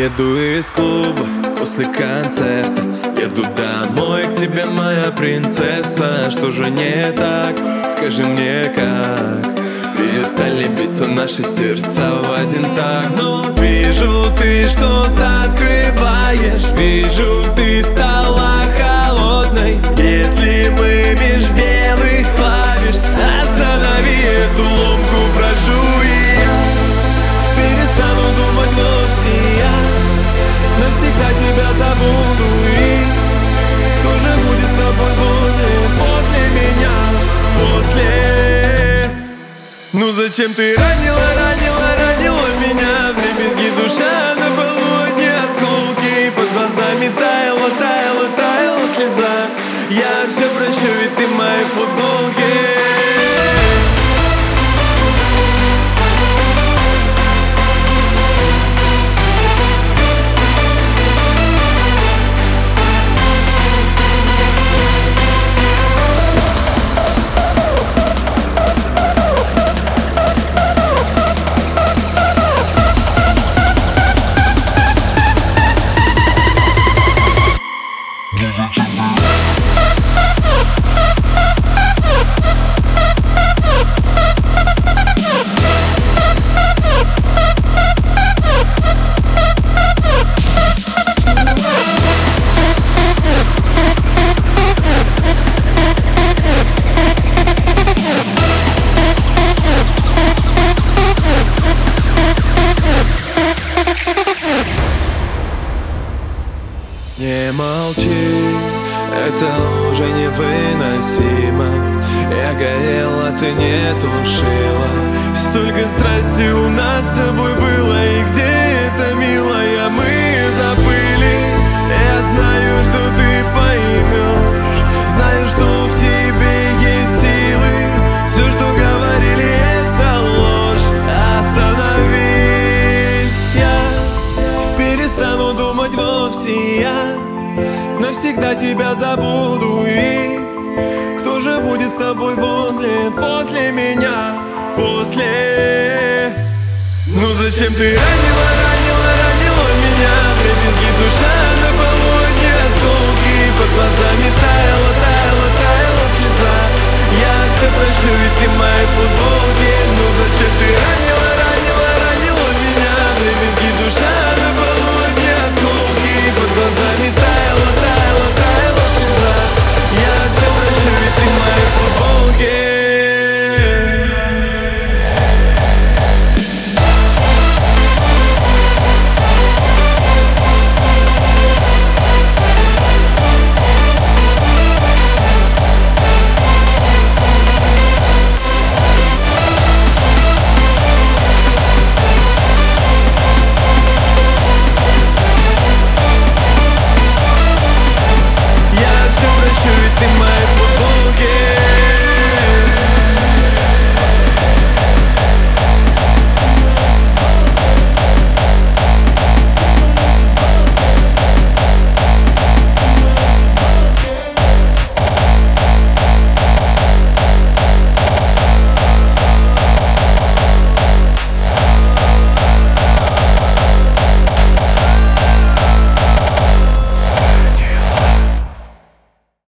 Еду из клуба после концерта. Еду домой к тебе, моя принцесса. Что же не так? Скажи мне как? Перестали биться наши сердца в один так. Но вижу, ты что-то скрываешь. Вижу, ты стала холодной зачем ты ранила, Не молчи, это уже невыносимо. Я горела, ты не тушила. Столько страсти у нас с тобой было вовсе я Навсегда тебя забуду и Кто же будет с тобой возле, после меня, после? Ну зачем ты ранила, ранила, ранила меня? Трепезги душа на полу, не осколки Под глазами таяла, таяла, таяла слеза. Я все прощу, ведь ты в моей футболке Ну зачем ты ранила